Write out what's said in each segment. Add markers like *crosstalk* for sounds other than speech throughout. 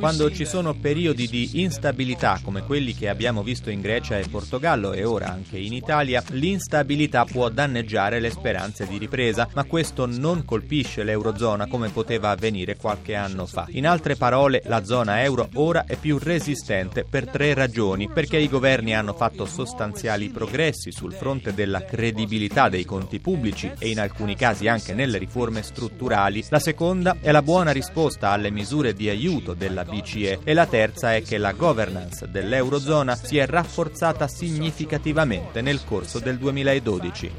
Quando ci sono periodi di instabilità come quelli che abbiamo visto in Grecia e Portogallo e ora anche in Italia, l'instabilità può danneggiare le speranze di ripresa, ma questo non colpisce l'Eurozona come poteva avvenire qualche anno fa. In altre parole, la zona euro ora è più resistente per tre ragioni, perché i governi hanno fatto sostanziali progressi sul fronte della credibilità dei conti pubblici e in alcuni casi anche nelle riforme strutturali la seconda è la buona risposta alle misure di aiuto della BCE e la terza è che la governance dell'Eurozona si è rafforzata significativamente nel corso del 2012.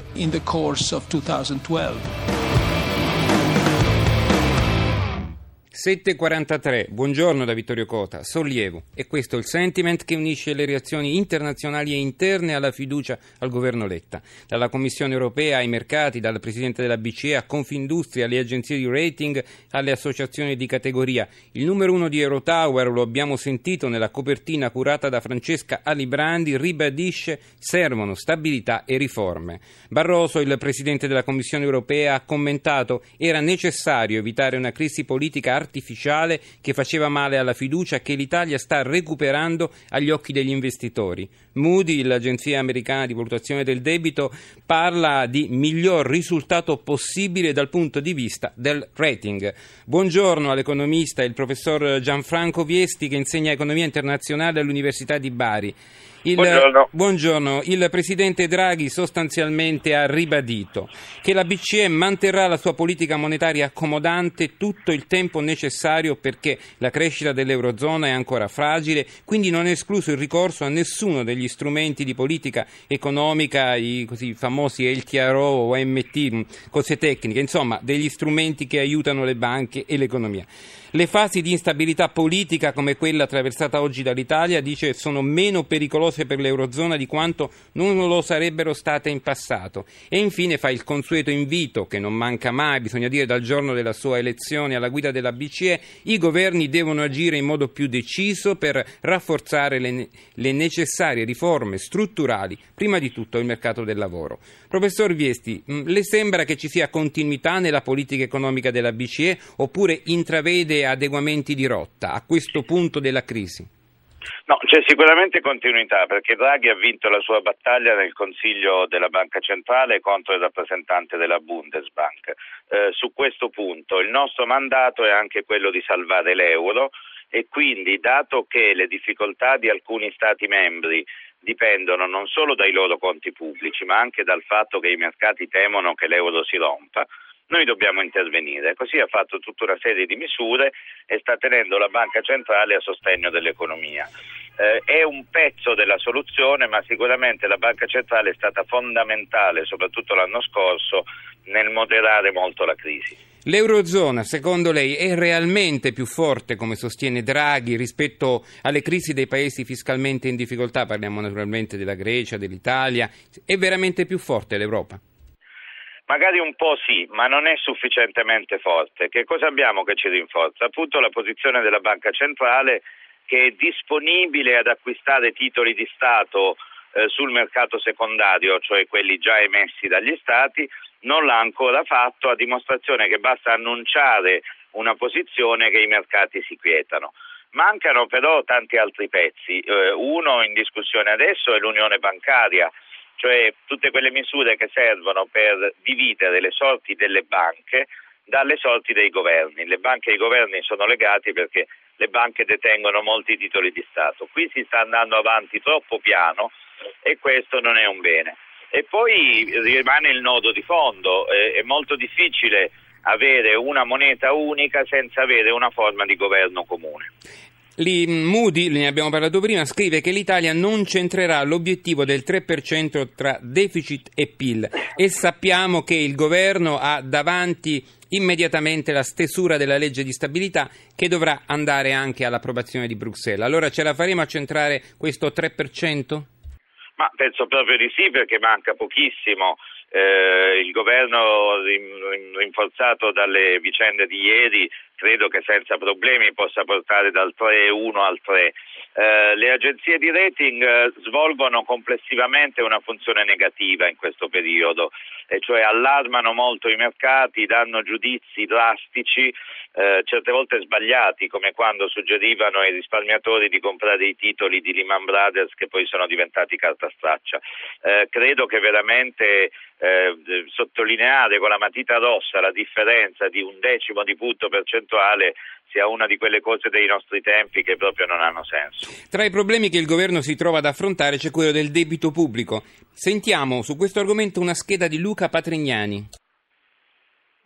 7.43, buongiorno da Vittorio Cota, sollievo. E questo è il sentiment che unisce le reazioni internazionali e interne alla fiducia al governo Letta. Dalla Commissione europea ai mercati, dal Presidente della BCE a Confindustria, alle agenzie di rating, alle associazioni di categoria. Il numero uno di Eurotower, lo abbiamo sentito nella copertina curata da Francesca Alibrandi, ribadisce servono stabilità e riforme. Barroso, il Presidente della Commissione europea, ha commentato era necessario evitare una crisi politica artificiale artificiale che faceva male alla fiducia che l'Italia sta recuperando agli occhi degli investitori. Moody, l'agenzia americana di valutazione del debito, parla di miglior risultato possibile dal punto di vista del rating. Buongiorno all'economista, il professor Gianfranco Viesti che insegna economia internazionale all'Università di Bari. Il, buongiorno. buongiorno. Il presidente Draghi sostanzialmente ha ribadito che la BCE manterrà la sua politica monetaria accomodante tutto il tempo necessario perché la crescita dell'Eurozona è ancora fragile, quindi non è escluso il ricorso a nessuno degli strumenti di politica economica, i così famosi LTRO o MT, cose tecniche, insomma degli strumenti che aiutano le banche e l'economia. Le fasi di instabilità politica come quella attraversata oggi dall'Italia, dice, sono meno pericolose per l'Eurozona di quanto non lo sarebbero state in passato. E infine fa il consueto invito, che non manca mai, bisogna dire dal giorno della sua elezione alla guida della BCE, i governi devono agire in modo più deciso per rafforzare le, le necessarie riforme strutturali, prima di tutto il mercato del lavoro. Professor Viesti, le sembra che ci sia continuità nella politica economica della BCE oppure intravede adeguamenti di rotta a questo punto della crisi? No, c'è sicuramente continuità perché Draghi ha vinto la sua battaglia nel Consiglio della Banca Centrale contro il rappresentante della Bundesbank. Eh, su questo punto il nostro mandato è anche quello di salvare l'euro e quindi dato che le difficoltà di alcuni Stati membri dipendono non solo dai loro conti pubblici ma anche dal fatto che i mercati temono che l'euro si rompa, noi dobbiamo intervenire. Così ha fatto tutta una serie di misure e sta tenendo la Banca Centrale a sostegno dell'economia. Eh, è un pezzo della soluzione, ma sicuramente la Banca Centrale è stata fondamentale, soprattutto l'anno scorso, nel moderare molto la crisi. L'Eurozona, secondo lei, è realmente più forte, come sostiene Draghi, rispetto alle crisi dei paesi fiscalmente in difficoltà? Parliamo naturalmente della Grecia, dell'Italia. È veramente più forte l'Europa? Magari un po' sì, ma non è sufficientemente forte. Che cosa abbiamo che ci rinforza? Appunto la posizione della Banca Centrale che è disponibile ad acquistare titoli di Stato eh, sul mercato secondario, cioè quelli già emessi dagli Stati, non l'ha ancora fatto, a dimostrazione che basta annunciare una posizione che i mercati si quietano. Mancano però tanti altri pezzi. Eh, uno in discussione adesso è l'unione bancaria cioè tutte quelle misure che servono per dividere le sorti delle banche dalle sorti dei governi. Le banche e i governi sono legati perché le banche detengono molti titoli di Stato. Qui si sta andando avanti troppo piano e questo non è un bene. E poi rimane il nodo di fondo, è molto difficile avere una moneta unica senza avere una forma di governo comune. Lì, Moody, ne abbiamo parlato prima, scrive che l'Italia non centrerà l'obiettivo del 3% tra deficit e PIL e sappiamo che il governo ha davanti immediatamente la stesura della legge di stabilità che dovrà andare anche all'approvazione di Bruxelles. Allora ce la faremo a centrare questo 3%? Ma penso proprio di sì perché manca pochissimo. Eh, il governo rinforzato dalle vicende di ieri credo che senza problemi possa portare dal 3-1 al 3. eh, le agenzie di rating eh, svolgono complessivamente una funzione negativa in questo periodo, e cioè allarmano molto i mercati, danno giudizi drastici, eh, certe volte sbagliati, come quando suggerivano ai risparmiatori di comprare i titoli di Lehman Brothers che poi sono diventati carta straccia. Eh, credo che veramente eh, sottolineare con la matita rossa la differenza di un decimo di punto percentuale sia una di quelle cose dei nostri tempi che proprio non hanno senso. Tra i problemi che il governo si trova ad affrontare c'è quello del debito pubblico. Sentiamo su questo argomento una scheda di Luca Patrignani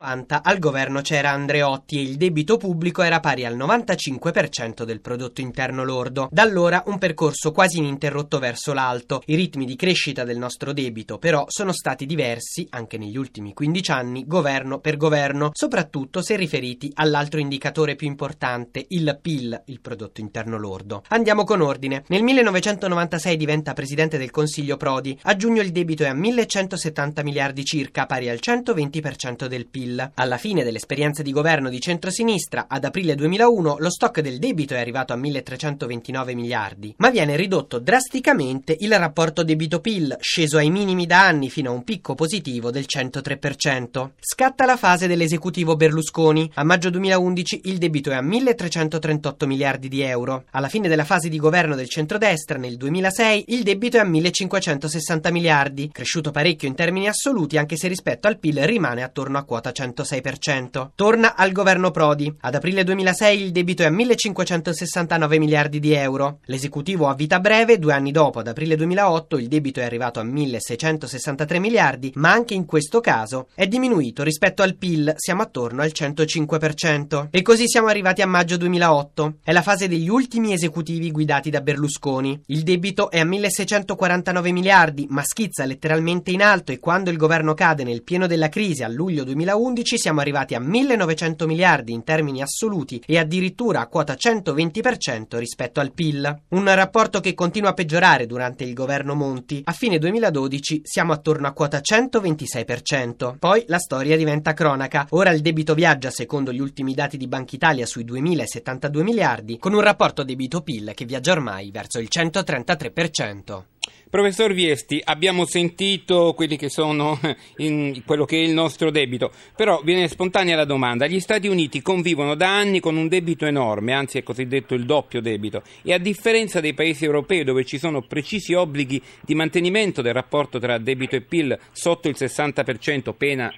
al governo c'era Andreotti e il debito pubblico era pari al 95% del prodotto interno lordo. Da allora un percorso quasi ininterrotto verso l'alto. I ritmi di crescita del nostro debito però sono stati diversi, anche negli ultimi 15 anni, governo per governo, soprattutto se riferiti all'altro indicatore più importante, il PIL, il prodotto interno lordo. Andiamo con ordine. Nel 1996 diventa presidente del Consiglio Prodi. A giugno il debito è a 1170 miliardi circa, pari al 120% del PIL PIL. Alla fine dell'esperienza di governo di centrosinistra, ad aprile 2001, lo stock del debito è arrivato a 1329 miliardi, ma viene ridotto drasticamente il rapporto debito-PIL, sceso ai minimi da anni fino a un picco positivo del 103%. Scatta la fase dell'esecutivo Berlusconi. A maggio 2011 il debito è a 1338 miliardi di euro. Alla fine della fase di governo del centrodestra, nel 2006, il debito è a 1560 miliardi, cresciuto parecchio in termini assoluti anche se rispetto al PIL rimane attorno a quota 106%. Torna al governo Prodi. Ad aprile 2006 il debito è a 1569 miliardi di euro. L'esecutivo a vita breve, due anni dopo, ad aprile 2008, il debito è arrivato a 1663 miliardi, ma anche in questo caso è diminuito rispetto al PIL, siamo attorno al 105%. E così siamo arrivati a maggio 2008. È la fase degli ultimi esecutivi guidati da Berlusconi. Il debito è a 1649 miliardi, ma schizza letteralmente in alto e quando il governo cade nel pieno della crisi a luglio 2011 2011 siamo arrivati a 1900 miliardi in termini assoluti e addirittura a quota 120% rispetto al PIL. Un rapporto che continua a peggiorare durante il governo Monti. A fine 2012 siamo attorno a quota 126%. Poi la storia diventa cronaca. Ora il debito viaggia, secondo gli ultimi dati di Banca Italia, sui 2072 miliardi, con un rapporto debito-PIL che viaggia ormai verso il 133%. Professor Viesti, abbiamo sentito che sono *laughs* in quello che è il nostro debito, però viene spontanea la domanda. Gli Stati Uniti convivono da anni con un debito enorme, anzi è cosiddetto il doppio debito, e a differenza dei paesi europei dove ci sono precisi obblighi di mantenimento del rapporto tra debito e PIL sotto il 60%, pena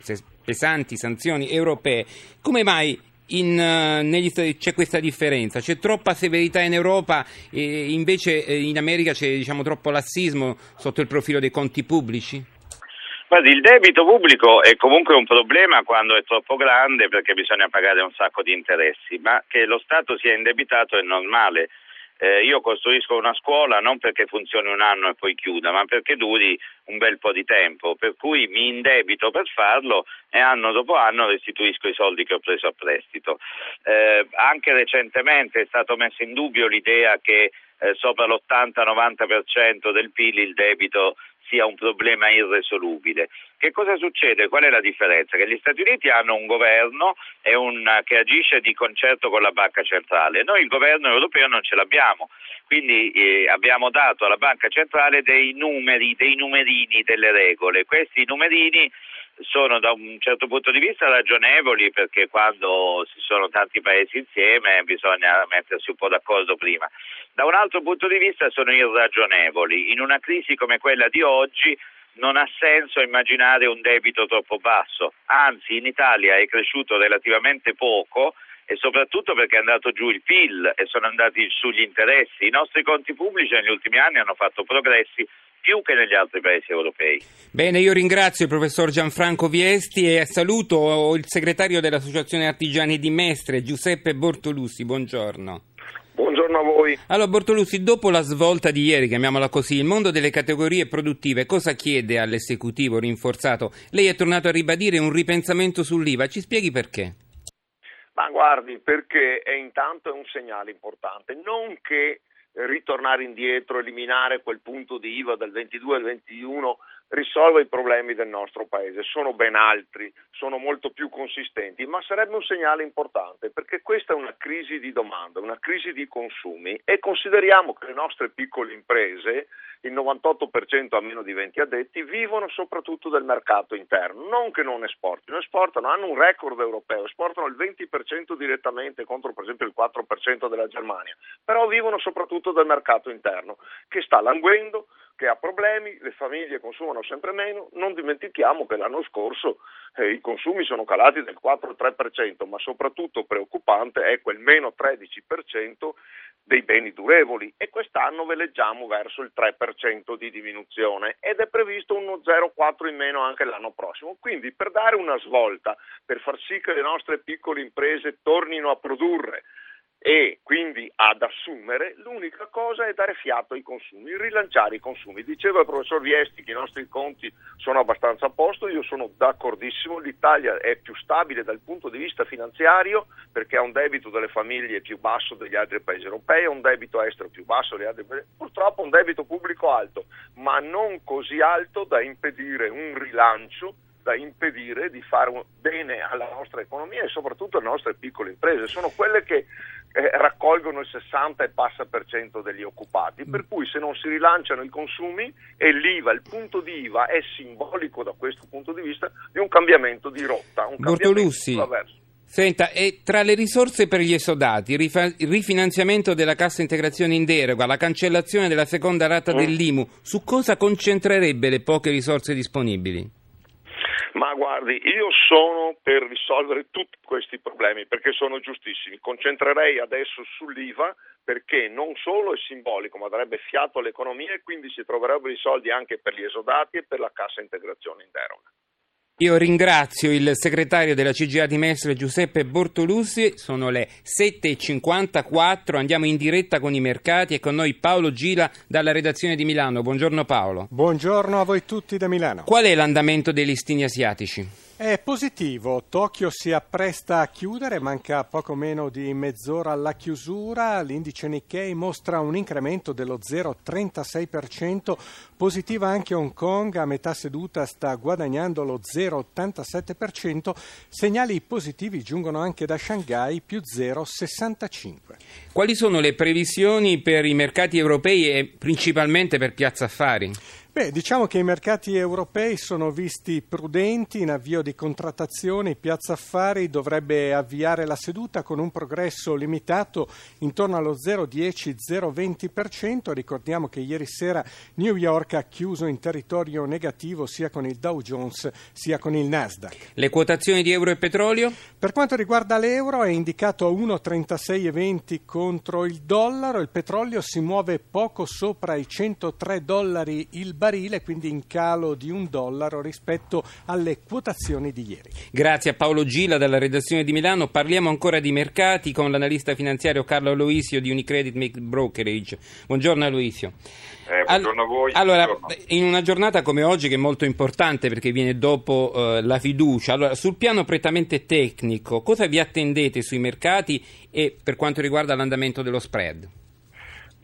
pesanti sanzioni europee, come mai in, uh, negli, c'è questa differenza, c'è troppa severità in Europa e invece eh, in America c'è diciamo, troppo lassismo sotto il profilo dei conti pubblici? Il debito pubblico è comunque un problema quando è troppo grande perché bisogna pagare un sacco di interessi, ma che lo Stato sia indebitato è normale eh, io costruisco una scuola non perché funzioni un anno e poi chiuda, ma perché duri un bel po' di tempo, per cui mi indebito per farlo e anno dopo anno restituisco i soldi che ho preso a prestito. Eh, anche recentemente è stato messo in dubbio l'idea che eh, sopra l'80-90% del PIL il debito sia un problema irresolubile. Che cosa succede? Qual è la differenza? Che gli Stati Uniti hanno un governo un, che agisce di concerto con la Banca Centrale, noi il governo europeo non ce l'abbiamo, quindi eh, abbiamo dato alla Banca Centrale dei numeri, dei numerini, delle regole. Questi numerini sono da un certo punto di vista ragionevoli perché quando ci sono tanti paesi insieme bisogna mettersi un po' d'accordo prima. Da un altro punto di vista sono irragionevoli. In una crisi come quella di oggi non ha senso immaginare un debito troppo basso, anzi in Italia è cresciuto relativamente poco e soprattutto perché è andato giù il PIL e sono andati su gli interessi. I nostri conti pubblici negli ultimi anni hanno fatto progressi più che negli altri paesi europei. Bene, io ringrazio il professor Gianfranco Viesti e saluto il segretario dell'Associazione Artigiani di Mestre, Giuseppe Bortolussi. Buongiorno. Buongiorno a voi. Allora, Bortolussi, dopo la svolta di ieri, chiamiaamola così, il mondo delle categorie produttive cosa chiede all'esecutivo rinforzato? Lei è tornato a ribadire un ripensamento sull'IVA, ci spieghi perché? Ma guardi, perché è intanto è un segnale importante, non che ritornare indietro, eliminare quel punto di IVA del 22 al 21 risolva i problemi del nostro paese. Sono ben altri, sono molto più consistenti, ma sarebbe un segnale importante perché questa è una crisi di domanda, una crisi di consumi e consideriamo che le nostre piccole imprese, il 98% a meno di 20 addetti, vivono soprattutto del mercato interno, non che non esportino, esportano, hanno un record europeo, esportano il 20% direttamente contro per esempio il 4% della Germania, però vivono soprattutto del mercato interno che sta languendo, che ha problemi, le famiglie consumano sempre meno, non dimentichiamo che l'anno scorso eh, i consumi sono calati del 4-3%, ma soprattutto preoccupante è quel meno 13% dei beni durevoli e quest'anno veleggiamo verso il 3% di diminuzione ed è previsto uno 0,4 in meno anche l'anno prossimo. Quindi per dare una svolta, per far sì che le nostre piccole imprese tornino a produrre, e quindi ad assumere, l'unica cosa è dare fiato ai consumi, rilanciare i consumi. Diceva il professor Viesti che i nostri conti sono abbastanza a posto, io sono d'accordissimo, l'Italia è più stabile dal punto di vista finanziario perché ha un debito delle famiglie più basso degli altri paesi europei, ha un debito estero più basso degli altri paesi, purtroppo un debito pubblico alto, ma non così alto da impedire un rilancio da impedire di fare bene alla nostra economia e soprattutto alle nostre piccole imprese. Sono quelle che eh, raccolgono il 60 e passa per cento degli occupati, per cui se non si rilanciano i consumi e l'IVA, il punto di IVA è simbolico da questo punto di vista di un cambiamento di rotta, un Bortolussi. Senta, e tra le risorse per gli esodati, il rifinanziamento della cassa integrazione in deroga, la cancellazione della seconda rata mm. dell'IMU, su cosa concentrerebbe le poche risorse disponibili? Ma guardi, io sono per risolvere tutti questi problemi perché sono giustissimi. Concentrerei adesso sull'IVA perché non solo è simbolico, ma darebbe fiato all'economia e quindi si troverebbero i soldi anche per gli esodati e per la cassa integrazione in deroga. Io ringrazio il segretario della CGA di Mestre Giuseppe Bortolussi, sono le 7.54, andiamo in diretta con i mercati e con noi Paolo Gila dalla redazione di Milano. Buongiorno Paolo. Buongiorno a voi tutti da Milano. Qual è l'andamento dei listini asiatici? È positivo, Tokyo si appresta a chiudere, manca poco meno di mezz'ora alla chiusura, l'indice Nikkei mostra un incremento dello 0,36%, positiva anche Hong Kong, a metà seduta sta guadagnando lo 0,87%, segnali positivi giungono anche da Shanghai più 0,65%. Quali sono le previsioni per i mercati europei e principalmente per Piazza Affari? Beh, diciamo che i mercati europei sono visti prudenti in avvio di contrattazione. Piazza Affari dovrebbe avviare la seduta con un progresso limitato intorno allo 0,10-0,20%. Ricordiamo che ieri sera New York ha chiuso in territorio negativo sia con il Dow Jones sia con il Nasdaq. Le quotazioni di euro e petrolio? Per quanto riguarda l'euro è indicato a 1,3620 contro il dollaro. Il petrolio si muove poco sopra i 103 dollari il barile barile, quindi in calo di un dollaro rispetto alle quotazioni di ieri. Grazie a Paolo Gila dalla redazione di Milano. Parliamo ancora di mercati con l'analista finanziario Carlo Aloisio di Unicredit Make Brokerage. Buongiorno Aloisio. Eh, buongiorno a voi. Allora, in una giornata come oggi, che è molto importante perché viene dopo eh, la fiducia, allora, sul piano prettamente tecnico, cosa vi attendete sui mercati e per quanto riguarda l'andamento dello spread?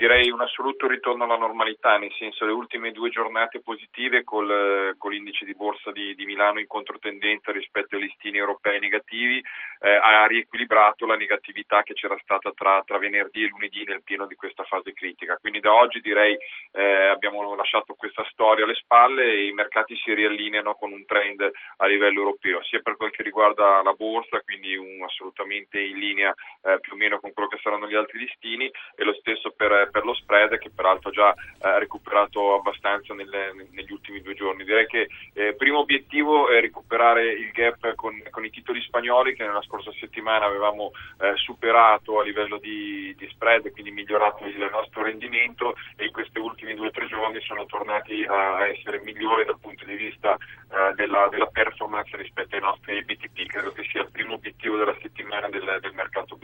Direi un assoluto ritorno alla normalità, nel senso le ultime due giornate positive col, con l'indice di borsa di, di, Milano in controtendenza rispetto ai listini europei negativi eh, ha riequilibrato la negatività che c'era stata tra, tra, venerdì e lunedì nel pieno di questa fase critica. Quindi da oggi direi eh, abbiamo lasciato questa storia alle spalle e i mercati si riallineano con un trend a livello europeo, sia per quel che riguarda la borsa, quindi un, assolutamente in linea eh, più o meno con quello che saranno gli altri listini e lo stesso per per lo spread che peraltro ha già eh, recuperato abbastanza nelle, negli ultimi due giorni. Direi che eh, primo obiettivo è recuperare il gap con, con, i titoli spagnoli che nella scorsa settimana avevamo eh, superato a livello di, di spread, quindi migliorato il nostro rendimento e in questi ultimi due o tre giorni sono tornati a essere migliori dal punto di vista eh, della, della, performance rispetto ai nostri BTP. Credo che sia il primo obiettivo della settimana del, del mercato.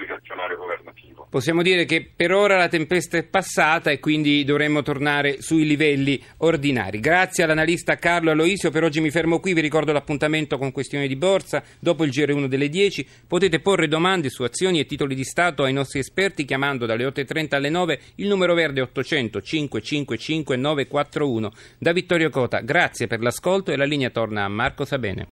Possiamo dire che per ora la tempesta è passata e quindi dovremmo tornare sui livelli ordinari. Grazie all'analista Carlo Aloisio, per oggi mi fermo qui, vi ricordo l'appuntamento con questioni di borsa, dopo il GR1 delle 10 potete porre domande su azioni e titoli di Stato ai nostri esperti chiamando dalle 8.30 alle 9 il numero verde 800 555 941. Da Vittorio Cota, grazie per l'ascolto e la linea torna a Marco Sabene.